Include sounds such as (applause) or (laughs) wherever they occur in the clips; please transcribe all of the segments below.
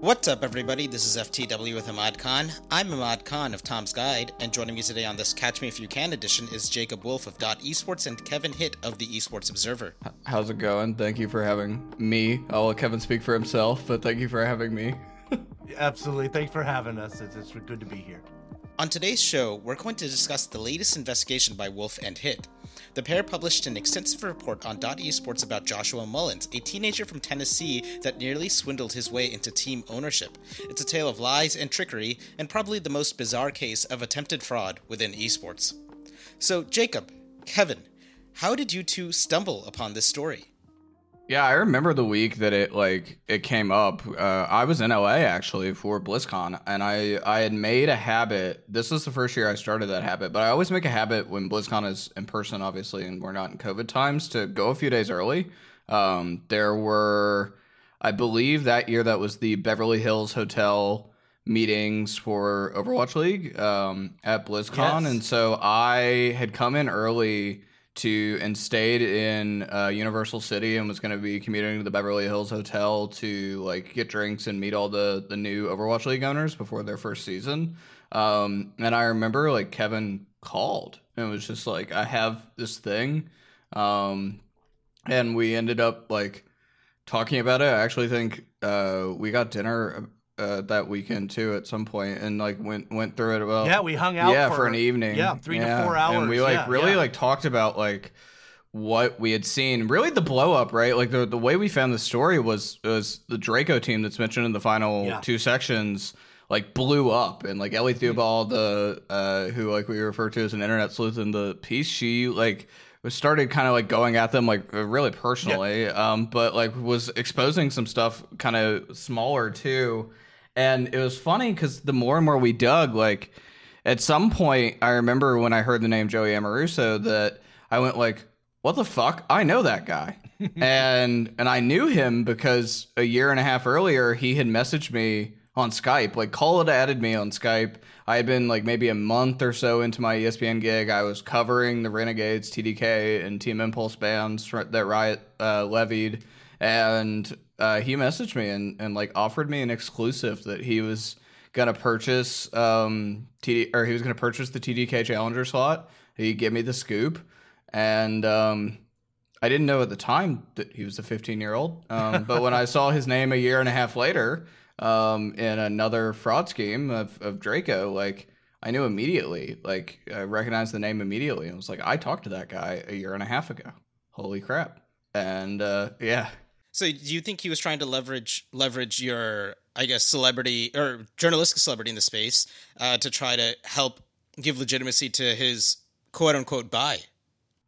What's up, everybody? This is FTW with Ahmad Khan. I'm Ahmad Khan of Tom's Guide, and joining me today on this Catch Me If You Can edition is Jacob Wolf of Dot Esports and Kevin Hitt of the Esports Observer. How's it going? Thank you for having me. I'll let Kevin speak for himself, but thank you for having me. (laughs) Absolutely. Thanks for having us. It's, it's good to be here. On today's show, we're going to discuss the latest investigation by Wolf and Hitt. The pair published an extensive report on Dot Esports about Joshua Mullins, a teenager from Tennessee that nearly swindled his way into team ownership. It's a tale of lies and trickery, and probably the most bizarre case of attempted fraud within esports. So, Jacob, Kevin, how did you two stumble upon this story? Yeah, I remember the week that it like it came up. Uh, I was in LA actually for BlizzCon, and I I had made a habit. This was the first year I started that habit, but I always make a habit when BlizzCon is in person, obviously, and we're not in COVID times, to go a few days early. Um, there were, I believe, that year that was the Beverly Hills Hotel meetings for Overwatch League um, at BlizzCon, Yes. and so I had come in early to and stayed in uh, Universal City and was going to be commuting to the Beverly Hills Hotel to like get drinks and meet all the the new Overwatch League owners before their first season. Um, and I remember like Kevin called and was just like I have this thing, um, and we ended up like talking about it. I actually think uh, we got dinner. Uh, that weekend too at some point and like went went through it about yeah, we hung out. yeah for, for, an evening Yeah, three Yeah. to four hours. and we like yeah, really yeah. like talked about like what we had seen really the blow up right like the, the way we found the story was was the draco team that's mentioned in the final Yeah. two sections like blew up and like ellie theobald the uh who like we refer to as an internet sleuth in the piece she like was started kind of like going at them like uh, really personally um but like was exposing some stuff kind of smaller too and it was funny because the more and more we dug like at some point i remember when i heard the name joey amoruso that i went like what the fuck? I know that guy. (laughs) And and i knew him because a year and a half earlier he had messaged me on skype like cole had added me on skype. I had been like maybe a month or so into my espn gig. I was covering the renegades tdk and team impulse bands that riot uh, levied. And uh, he messaged me and, and like offered me an exclusive that he was gonna purchase um TD or he was gonna purchase the TDK Challenger slot. He gave me the scoop, and um, I didn't know at the time that he was a 15 year old. Um, but when I (laughs) saw his name a year and a half later um, in another fraud scheme of, of Draco, like I knew immediately. Like I recognized the name immediately, and was like, I talked to that guy a year and a half ago. Holy crap! And uh, yeah, So, do you think he was trying to leverage leverage your, I guess, celebrity or journalistic celebrity in the space uh, to try to help give legitimacy to his quote unquote buy?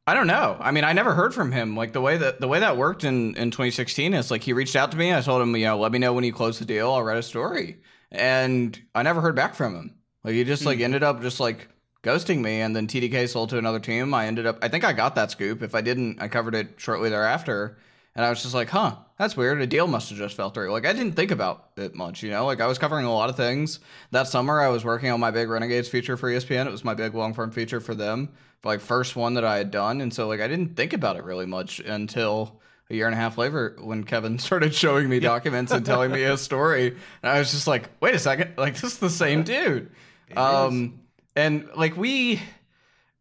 I don't know. I mean, I never heard from him. Like the way that the way that worked in in 2016 is like he reached out to me. I told him, you know, let me know when you close the deal. I'll write a story, and I never heard back from him. Like he just like ended up just like ghosting me, and then TDK sold to another team. I ended up. I think I got that scoop. If I didn't, I covered it shortly thereafter. And I was just like, huh, that's weird. A deal must have just fell through. Like, I didn't think about it much, you know? Like, I was covering a lot of things. That summer, I was working on my big Renegades feature for ESPN. It was my big long form feature for them, like, first one that I had done. And so, like, I didn't think about it really much until a year and a half later when Kevin (laughs) started showing me documents and telling me his story. And I was just like, wait a second. Like, this is the same dude. Um, and, like, we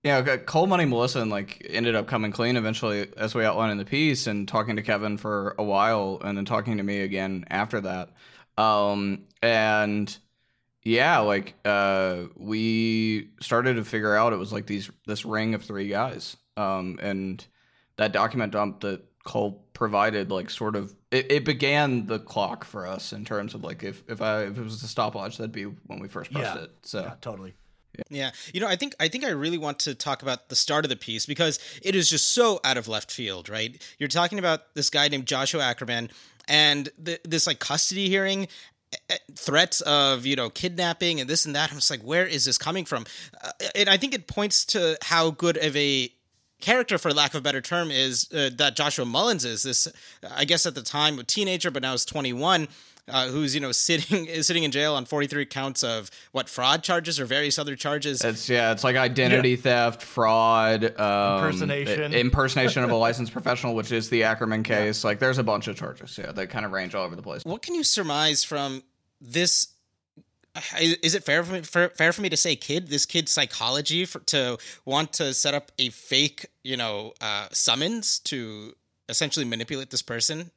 yeah, Cole Money Melissa and like ended up coming clean eventually, as we outlined in the piece, and talking to Kevin for a while, and then talking to me again after that. Um, and yeah, like uh, we started to figure out it was like these this ring of three guys. Um, and that document dump that Cole provided, like, sort of it, it began the clock for us in terms of like if if I if it was a stopwatch, that'd be when we first pressed Yeah. it. So Yeah, totally. Yeah, you know, I think I think I really want to talk about the start of the piece because it is just so out of left field, right? You're talking about this guy named Joshua Ackerman and the, this like custody hearing eh, threats of you know kidnapping and this and that. I'm just like where is this coming from? Uh, and i think it points to how good of a character for lack of a better term is uh, that joshua mullins is. This i guess at the time a teenager but now is 21 uh, who's you know (laughs) sitting is sitting in jail on 43 counts of what fraud charges or various other charges It's yeah, it's like identity theft, fraud, um, Impersonation. impersonation of a (laughs) licensed professional, which is the Ackerman case. Like, there's a bunch of charges, yeah, that kind of range all over the place. what can you surmise from this is it fair for me, fair, fair for me to say kid this kid's psychology for, to want to set up a fake you know uh, summons to essentially manipulate this person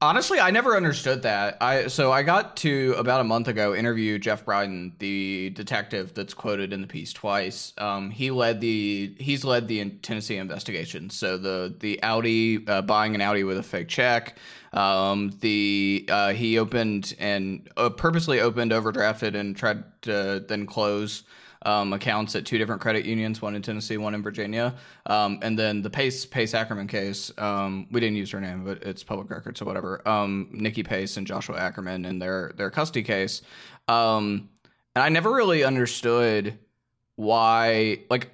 Honestly, I never understood that. I so I got to about a month ago interview Jeff Bryden, the detective that's quoted in the piece twice. Um, he led the he's led the Tennessee investigation. So the the Audi uh, buying an Audi with a fake check. Um, the uh, he opened and uh, purposely opened, overdrafted, and tried to then close um, accounts at two different credit unions, one in Tennessee, one in Virginia. Um, and then the Pace Pace Ackerman case, um, we didn't use her name, but it's public record, so whatever. Um, Nikki Pace and Joshua Ackerman and their their custody case. Um, and I never really understood why. Like,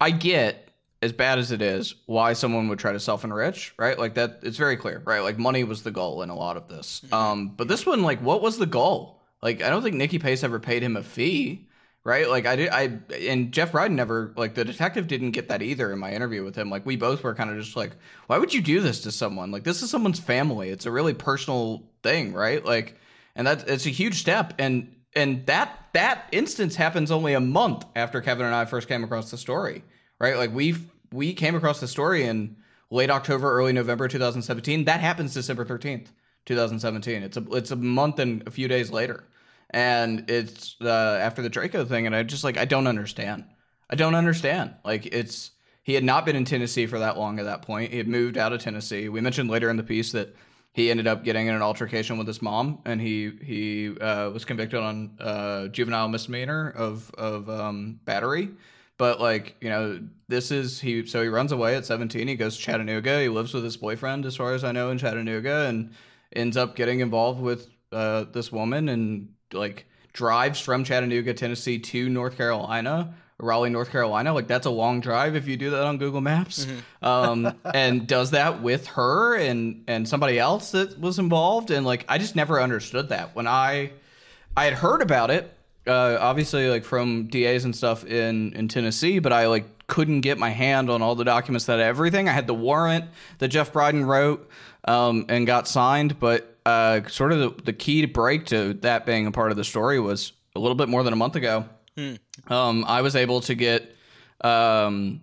I get as bad as it is, why someone would try to self enrich, right? Like that, it's very clear, right? Like money was the goal in a lot of this. Mm-hmm. Um, but this one, like, what was the goal? Like, I don't think Nikki Pace ever paid him a fee right? Like I did, I and Jeff Bryden never like the detective didn't get that either in my interview with him. Like we both were kind of just like, why would you do this to someone? Like this is someone's family. It's a really personal thing, right? Like, and that it's a huge step. And and that that instance happens only a month after Kevin and I first came across the story, right? Like we we came across the story in late October, early November 2017. That happens December 13th, 2017. It's a it's a month and a few days later and it's uh, after the Draco thing, and I just like I don't understand. I don't understand. Like it's he had not been in Tennessee for that long at that point. He had moved out of Tennessee. We mentioned later in the piece that he ended up getting in an altercation with his mom, and he he uh, was convicted on uh, juvenile misdemeanor of of um, battery. But like you know, this is he. So he runs away at 17. He goes to Chattanooga. He lives with his boyfriend, as far as I know, in Chattanooga, and ends up getting involved with uh, this woman and like drives from Chattanooga, Tennessee to North Carolina, Raleigh, North Carolina. Like that's a long drive if you do that on Google Maps. Mm-hmm. Um, and does that with her and and somebody else that was involved. And like I just never understood that when I I had heard about it, uh, obviously like from DAs and stuff in in Tennessee, but I like couldn't get my hand on all the documents that everything. I had the warrant that Jeff Bryden wrote um, and got signed, but uh, sort of the, the, key to break to that being a part of the story was a little bit more than a month ago. Hmm. Um, I was able to get um,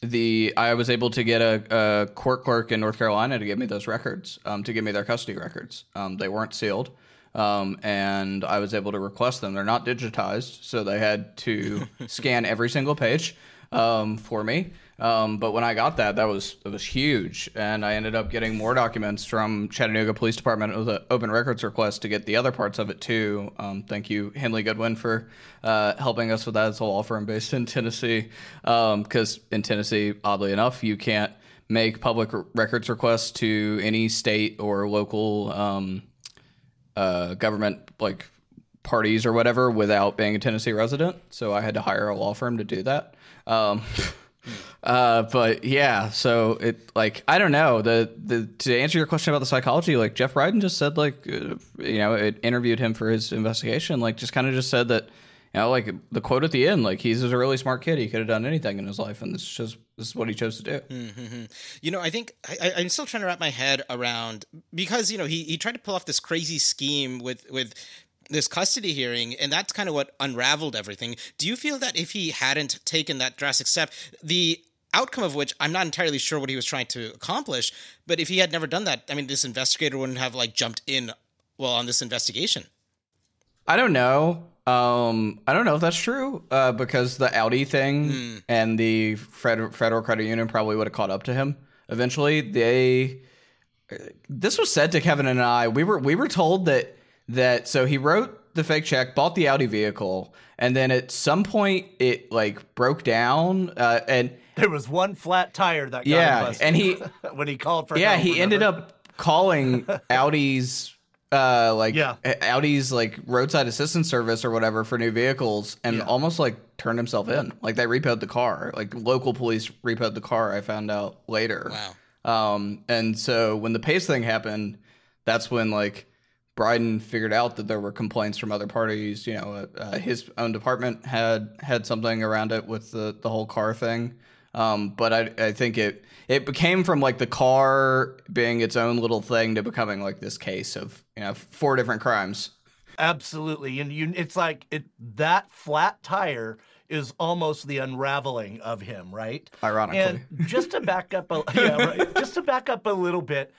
the I was able to get a, a, court clerk in North Carolina to give me those records, um, to give me their custody records. Um, they weren't sealed, um, and I was able to request them. They're not digitized, so they had to (laughs) scan every single page um, for me. Um, but when I got that, that was that was huge, and I ended up getting more documents from Chattanooga Police Department with an open records request to get the other parts of it too. Um, thank you, Henley Goodwin, for uh, helping us with that. It's a law firm based in Tennessee, because um, in Tennessee, oddly enough, you can't make public records requests to any state or local um, uh, government like parties or whatever without being a Tennessee resident. So I had to hire a law firm to do that. Um, (laughs) Uh, but yeah, so it like I don't know the the to answer your question about the psychology, like Jeff Bryden just said, like uh, you know, it interviewed him for his investigation, like just kind of just said that you know, like the quote at the end, like he's a really smart kid. He could have done anything in his life, and this is just this is what he chose to do. Mm-hmm. You know, I think I, am still trying to wrap my head around because you know he he tried to pull off this crazy scheme with with this custody hearing, and that's kind of what unraveled everything. Do you feel that if he hadn't taken that drastic step, the outcome of which I'm not entirely sure what he was trying to accomplish. But if he had never done that, I mean, this investigator wouldn't have like jumped in well on this investigation. I don't know. Um, I don't know if that's true uh, because the Audi thing mm. and the Federal Credit Union probably would have caught up to him eventually. They this was said to Kevin and I. We were we were told that that so he wrote the fake check, bought the Audi vehicle, and then at some point it like broke down uh, and there was one flat tire that yeah, and he (laughs) when he called for yeah, help, he remember? ended up calling (laughs) Audi's uh like yeah. Audi's like roadside assistance service or whatever for new vehicles and yeah. almost like turned himself in. Like they repoed the car. Like local police repoed the car. I found out later. Wow. Um and so when the pace thing happened, that's when like Bryden figured out that there were complaints from other parties. You know, uh, uh, his own department had had something around it with the the whole car thing. Um, but I, I think it it became from like the car being its own little thing to becoming like this case of you know four different crimes Absolutely, and you, it's like it that flat tire is almost the unraveling of him, right? Ironically. And just to back up, a, yeah, right. (laughs) Just to back up a little bit,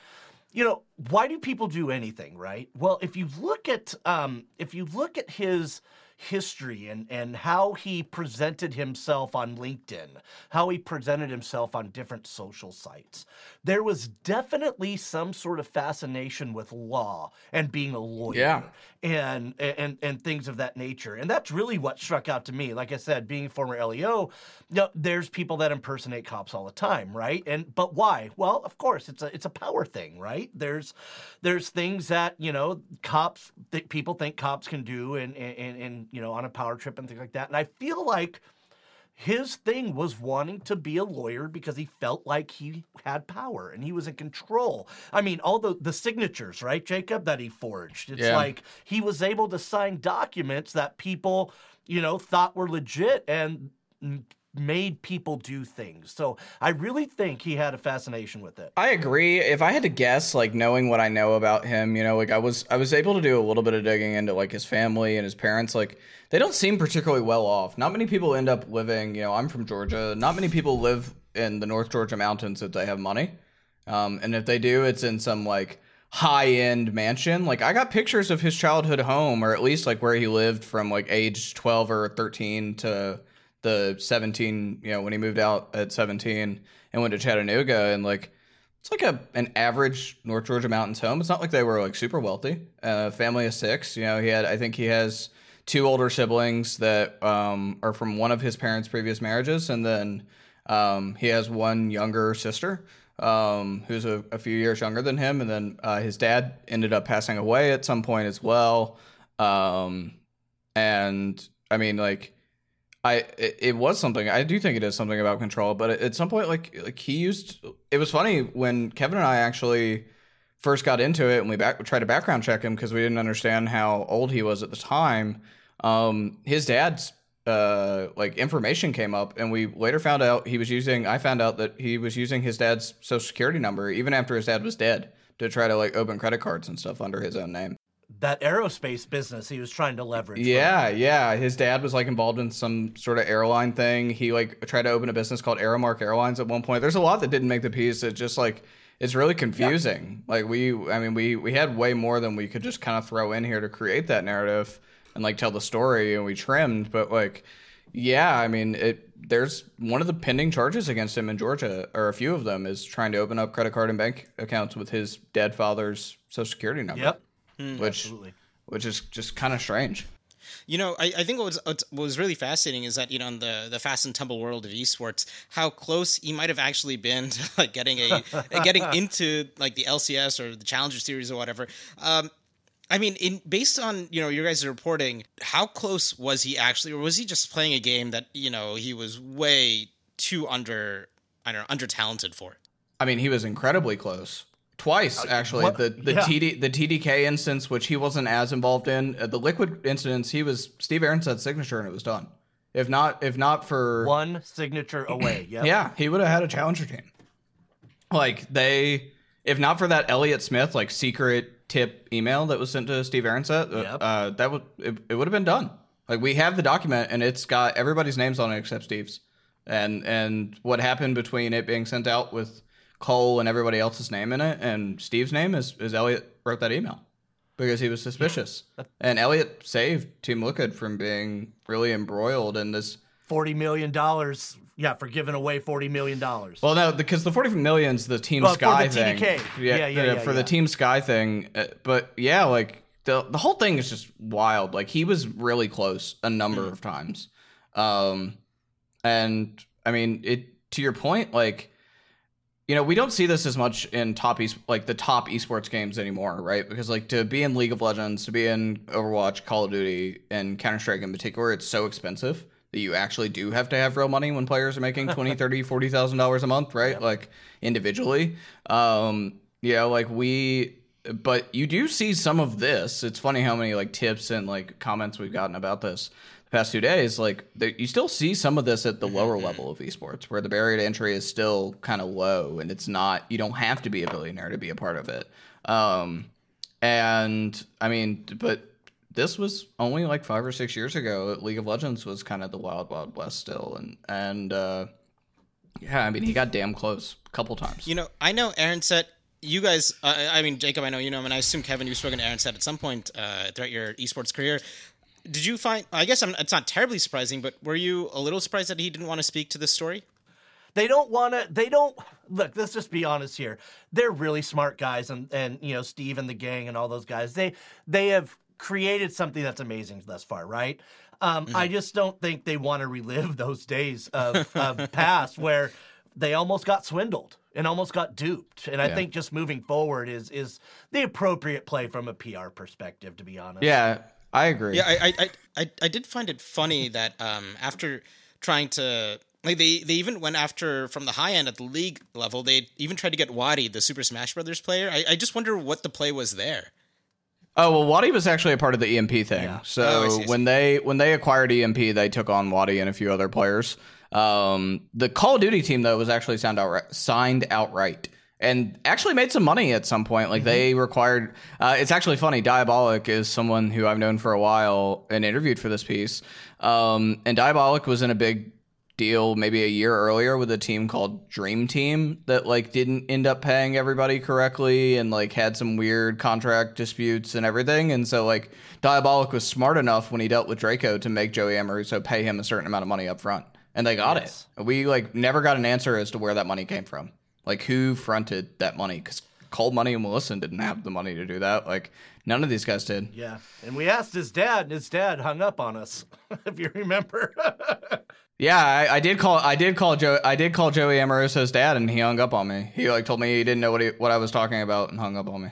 you know, why do people do anything, right? Well, if you look at um, if you look at his history and, and how he presented himself on LinkedIn, how he presented himself on different social sites. There was definitely some sort of fascination with law and being a lawyer. Yeah. And, and and things of that nature. And that's really what struck out to me. Like I said, being a former LEO, you know, there's people that impersonate cops all the time, right? And but why? Well, of course, it's a it's a power thing, right? There's there's things that, you know, cops that people think cops can do and and, and you know, on a power trip and things like that. And I feel like his thing was wanting to be a lawyer because he felt like he had power and he was in control. I mean, all the, the signatures, right, Jacob, that he forged. It's Yeah. like he was able to sign documents that people, you know, thought were legit and made people do things. So I really think he had a fascination with it. I agree. If I had to guess, like knowing what I know about him, you know, like I was I was able to do a little bit of digging into like his family and his parents. Like they don't seem particularly well off. Not many people end up living, you know, I'm from Georgia. Not many people live in the North Georgia mountains if they have money. Um, and if they do, it's in some like high end mansion. Like I got pictures of his childhood home, or at least like where he lived from like age 12 or 13 to the 17, you know, when he moved out at 17 and went to Chattanooga. And like, it's like a an average North Georgia mountains home. It's not like they were like super wealthy. Uh, family of six. You know, he had I think he has two older siblings that um, are from one of his parents' previous marriages, and then um, he has one younger sister um, who's a, a few years younger than him, and then uh, his dad ended up passing away at some point as well. Um, and I mean, like. I it, was something I do think it is something about control, but at some point like like he used it was funny when Kevin and I actually first got into it and we back tried to background check him because we didn't understand how old he was at the time. Um, his dad's uh like information came up and we later found out he was using I found out that he was using his dad's social security number even after his dad was dead to try to like open credit cards and stuff under his own name. That aerospace business he was trying to leverage. from- Yeah, yeah. His dad was like involved in some sort of airline thing. He like tried to open a business called Aeromark Airlines at one point. There's a lot that didn't make the piece. It just like it's really confusing. Like we, I mean, we we had way more than we could just kind of throw in here to create that narrative and like tell the story, and we trimmed. But like, yeah, I mean, it. There's one of the pending charges against him in Georgia, or a few of them, is trying to open up credit card and bank accounts with his dead father's social security number. Yep. Which, Absolutely. which is just kind of strange. You know, I, I think what was, what was really fascinating is that you know in the the fast and tumble world of esports, how close he might have actually been (laughs) to like getting a (laughs) getting into like the LCS or the Challenger Series or whatever. Um, I mean, in based on you know your guys' reporting, how close was he actually, or was he just playing a game that you know he was way too under I don't know under talented for? I mean, he was incredibly close. Twice, actually. what- The the yeah. TD the TDK instance, which he wasn't as involved in, uh, the Liquid incidents, he was Steve Arhancet signature, and it was done. If not, if not for One signature away. (clears throat) Yep. yeah, he would have had a challenger team. Like they, if not for that Elliot Smith like secret tip email that was sent to Steve Arhancet, uh, Yep. uh, that would it, it would have been done. Like we have the document and it's got everybody's names on it except Steve's, and and what happened between it being sent out with Cole and everybody else's name in it, and Steve's name is is Elliott wrote that email because he was suspicious, and Elliott saved Team Liquid from being really embroiled in this. Forty million dollars. Yeah, for giving away forty million dollars. Well, no, because the forty million's the Team Well, Sky the thing. TDK. Yeah, yeah, yeah, for yeah. the Team Sky thing. Uh, but yeah, like the the whole thing is just wild. Like he was really close a number Mm. of times. Um, and I mean, it to your point, like you know, we don't see this as much in top e- like the top esports games anymore, right? Because like to be in League of Legends, to be in Overwatch, Call of Duty, and Counter Strike in particular, it's so expensive that you actually do have to have real money when players are making 20, (laughs) 30, 40,000 dollars a month, right? Like individually. Um, you know, like we but you do see some of this. It's funny how many like tips and like comments we've gotten about this past two days. Like there, you still see some of this at the lower level of esports, where the barrier to entry is still kind of low, and it's not. You don't have to be a billionaire to be a part of it. Um, and I mean, but this was only like five or six years ago. League of Legends was kind of the wild, wild west still, and and uh, yeah, I mean he got damn close a couple times. You know, I know Arhancet You guys, uh, I mean Jacob, I know you know him, and I assume Kevin, you've spoken to Arhancet at some point uh, throughout your esports career. Did you find? I guess I'm, it's not terribly surprising, but were you a little surprised that he didn't want to speak to this story? They don't want to. They don't look. Let's just be honest here. They're really smart guys, and and you know Steve and the gang and all those guys. They they have created something that's amazing thus far, right? Um, mm-hmm. I just don't think they want to relive (laughs) those days of, of past where they almost got swindled and almost got duped. And I think just moving forward is is the appropriate play from a PR perspective, to be honest. Yeah, I agree. Yeah, I I I, I did find it funny (laughs) that um, after trying to like they they even went after from the high end at the league level. They even tried to get Wadi, the Super Smash Brothers player. I, I just wonder what the play was there. Oh well, Wadi was actually a part of the EMP thing. Yeah. So oh, see, when they when they acquired EMP, they took on Wadi and a few other players. Um, the Call of Duty team though was actually signed outright, signed outright, and actually made some money at some point. Like mm-hmm. they required. Uh, it's actually funny. Diabolik is someone who I've known for a while and interviewed for this piece. Um, and Diabolik was in a big deal maybe a year earlier with a team called Dream Team that like didn't end up paying everybody correctly and like had some weird contract disputes and everything. And so like Diabolik was smart enough when he dealt with Draco to make Joey Amoruso pay him a certain amount of money up front. And they got yes. it. We like never got an answer as to where that money came from. Like who fronted that money? Because Cole Money and Melissa didn't have the money to do that. Like none of these guys did. Yeah, and we asked his dad, and his dad hung up on us. (laughs) if you remember. (laughs) Yeah, I, I, did call. I did call Joe. I did call Joey Amoroso's dad, and he hung up on me. He like told me he didn't know what he, what I was talking about, and hung up on me.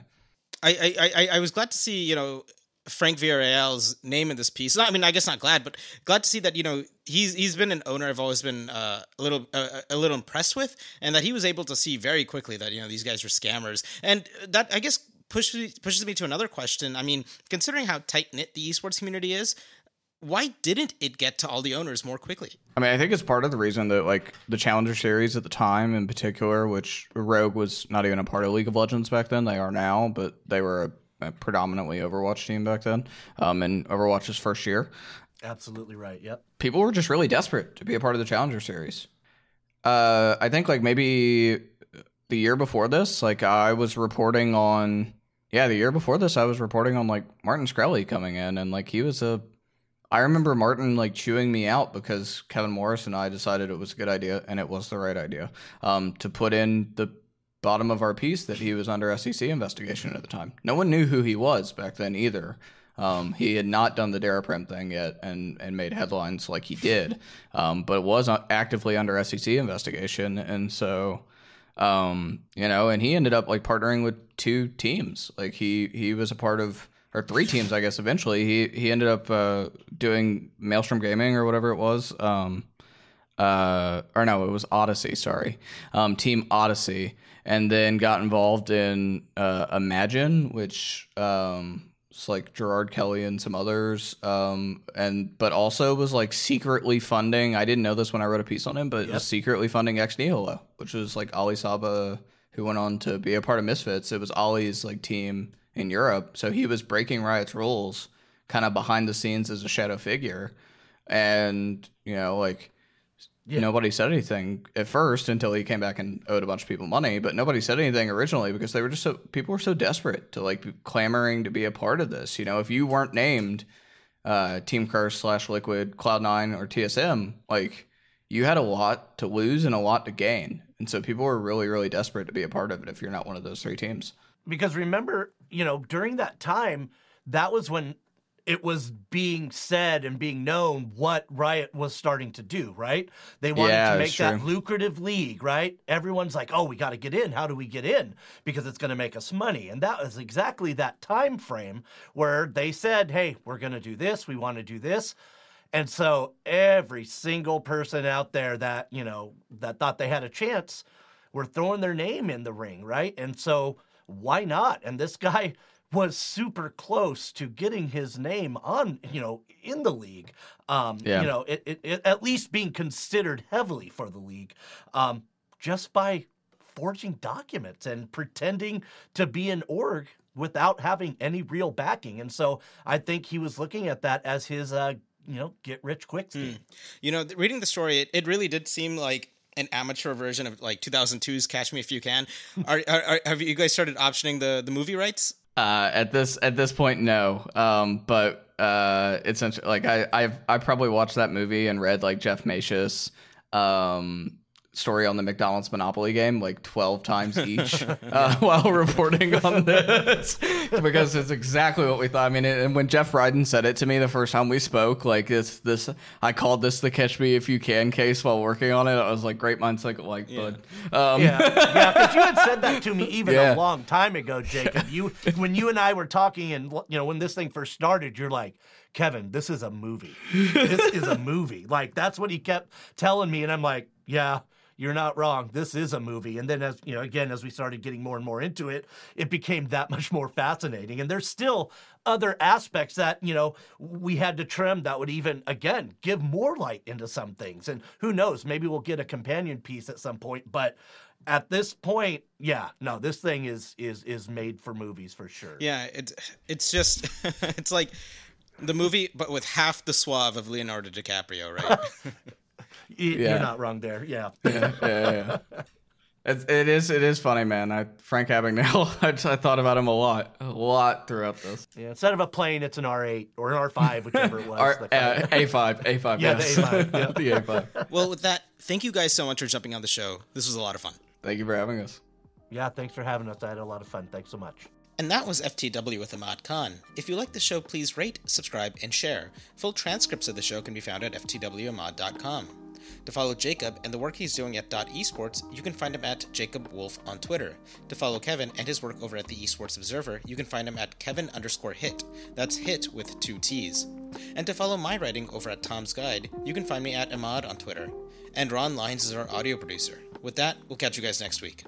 I I, I, I was glad to see you know Frank Villarreal's name in this piece. I mean, I guess not glad, but glad to see that you know he's he's been an owner I've always been uh, a little uh, a little impressed with, and that he was able to see very quickly that you know these guys were scammers, and that I guess pushes pushes me to another question. I mean, considering how tight knit the esports community is, why didn't it get to all the owners more quickly? I mean, I think it's part of the reason that like the Challenger series at the time in particular, which Rogue was not even a part of League of Legends back then. They are now, but they were a, a predominantly Overwatch team back then. Um, in Overwatch's first year. Absolutely right. Yep. People were just really desperate to be a part of the Challenger series. Uh, I think like maybe the year before this, like I was reporting on. Yeah, the year before this, I was reporting on like Martin Shkreli coming in, and like he was a I remember Martin like chewing me out because Kevin Morris and I decided it was a good idea and it was the right idea um, to put in the bottom of our piece that he was under SEC investigation at the time. No one knew who he was back then either. Um, he had not done the Daraprim thing yet and, and made headlines like he did, (laughs) um, but was actively under SEC investigation. And so, um, you know, and he ended up like partnering with two teams. Like he, he was a part of or three teams, I guess. Eventually, he he ended up uh, doing Maelstrom Gaming or whatever it was. Um, uh, or no, it was Odyssey. Sorry, um, Team Odyssey, and then got involved in uh, Imagine, which um, it's like Gerard Kelly and some others, um, and but also was like secretly funding. I didn't know this when I wrote a piece on him, but yep. was secretly funding Ex Nihilo, which was like Ali Saba, who went on to be a part of Misfits. It was Ali's like team in Europe. So he was breaking Riot's rules kind of behind the scenes as a shadow figure. And, you know, like yeah. nobody said anything at first until he came back and owed a bunch of people money. But nobody said anything originally because they were just so people were so desperate to like clamoring to be a part of this. You know, if you weren't named uh, Team Curse slash Liquid, Cloud9, or TSM, like you had a lot to lose and a lot to gain. And so people were really, really desperate to be a part of it if you're not one of those three teams because remember, you know, during that time, that was when it was being said and being known what Riot was starting to do, right? They wanted yeah, to make that lucrative league, right? Everyone's like, "Oh, we got to get in. How do we get in? Because it's going to make us money." And that was exactly that time frame where they said, "Hey, we're going to do this. We want to do this." And so every single person out there that, you know, that thought they had a chance were throwing their name in the ring, right? And so why not? And this guy was super close to getting his name on, you know, in the league. Um, yeah. You know, it, it, it, at least being considered heavily for the league, um, just by forging documents and pretending to be an org without having any real backing. And so I think he was looking at that as his, uh, you know, get rich quick scheme. You know, reading the story, it, it really did seem like an amateur version of like 2002's Catch Me If You Can. (laughs) Are, are, are have you guys started optioning the the movie rights? Uh, at this at this point, no. Um, but uh, it's like I I've I probably watched that movie and read like Jeff Maysh, um, story on the McDonald's Monopoly game like twelve times (laughs) each uh, while reporting on this because it's exactly what we thought. I mean, and when Jeff Bryden said it to me the first time we spoke, like this this I called this the Catch Me If You Can case while working on it. I was like, great minds think alike, bud. Um, Yeah, yeah, because you had said that to me (laughs) even Yeah. a long time ago, Jacob. You (laughs) when you and I were talking, and you know when this thing first started, you're like, Kevin, this is a movie. This is a movie. Like that's what he kept telling me, and I'm like, yeah. You're not wrong. This is a movie. And then as you know, again, as we started getting more and more into it, it became that much more fascinating. And there's still other aspects that, you know, we had to trim that would even again give more light into some things. And who knows, maybe we'll get a companion piece at some point. But at this point, yeah, no, this thing is is is made for movies for sure. Yeah, it's it's just (laughs) it's like the movie, but with half the suave of Leonardo DiCaprio, right? (laughs) Y- Yeah. You're not wrong there. Yeah. (laughs) yeah, yeah, yeah. It's, it is it is funny, man. I, Frank Abagnale, (laughs) I, I thought about him a lot, a lot throughout this. Yeah. Instead of a plane, it's an R8 or an R5, (laughs) whichever it was. Our, the kind uh, A5, A5, Yeah, the yes. A5, yeah. the A5. well, with that, thank you guys so much for jumping on the show. This was a lot of fun. Thank you for having us. yeah, thanks for having us. I had a lot of fun. Thanks so much. And that was FTW with Ahmad Khan. If you like the show, please rate, subscribe, and share. Full transcripts of the show can be found at ftwahmad.com. To follow Jacob and the work he's doing at Dot Esports, you can find him at Jacob Wolf on Twitter. To follow Kevin and his work over at the Esports Observer, you can find him at Kevin underscore Hitt. That's Hitt with two T's. And to follow my writing over at Tom's Guide, you can find me at Ahmad on Twitter. And Ron Lyons is our audio producer. With that, we'll catch you guys next week.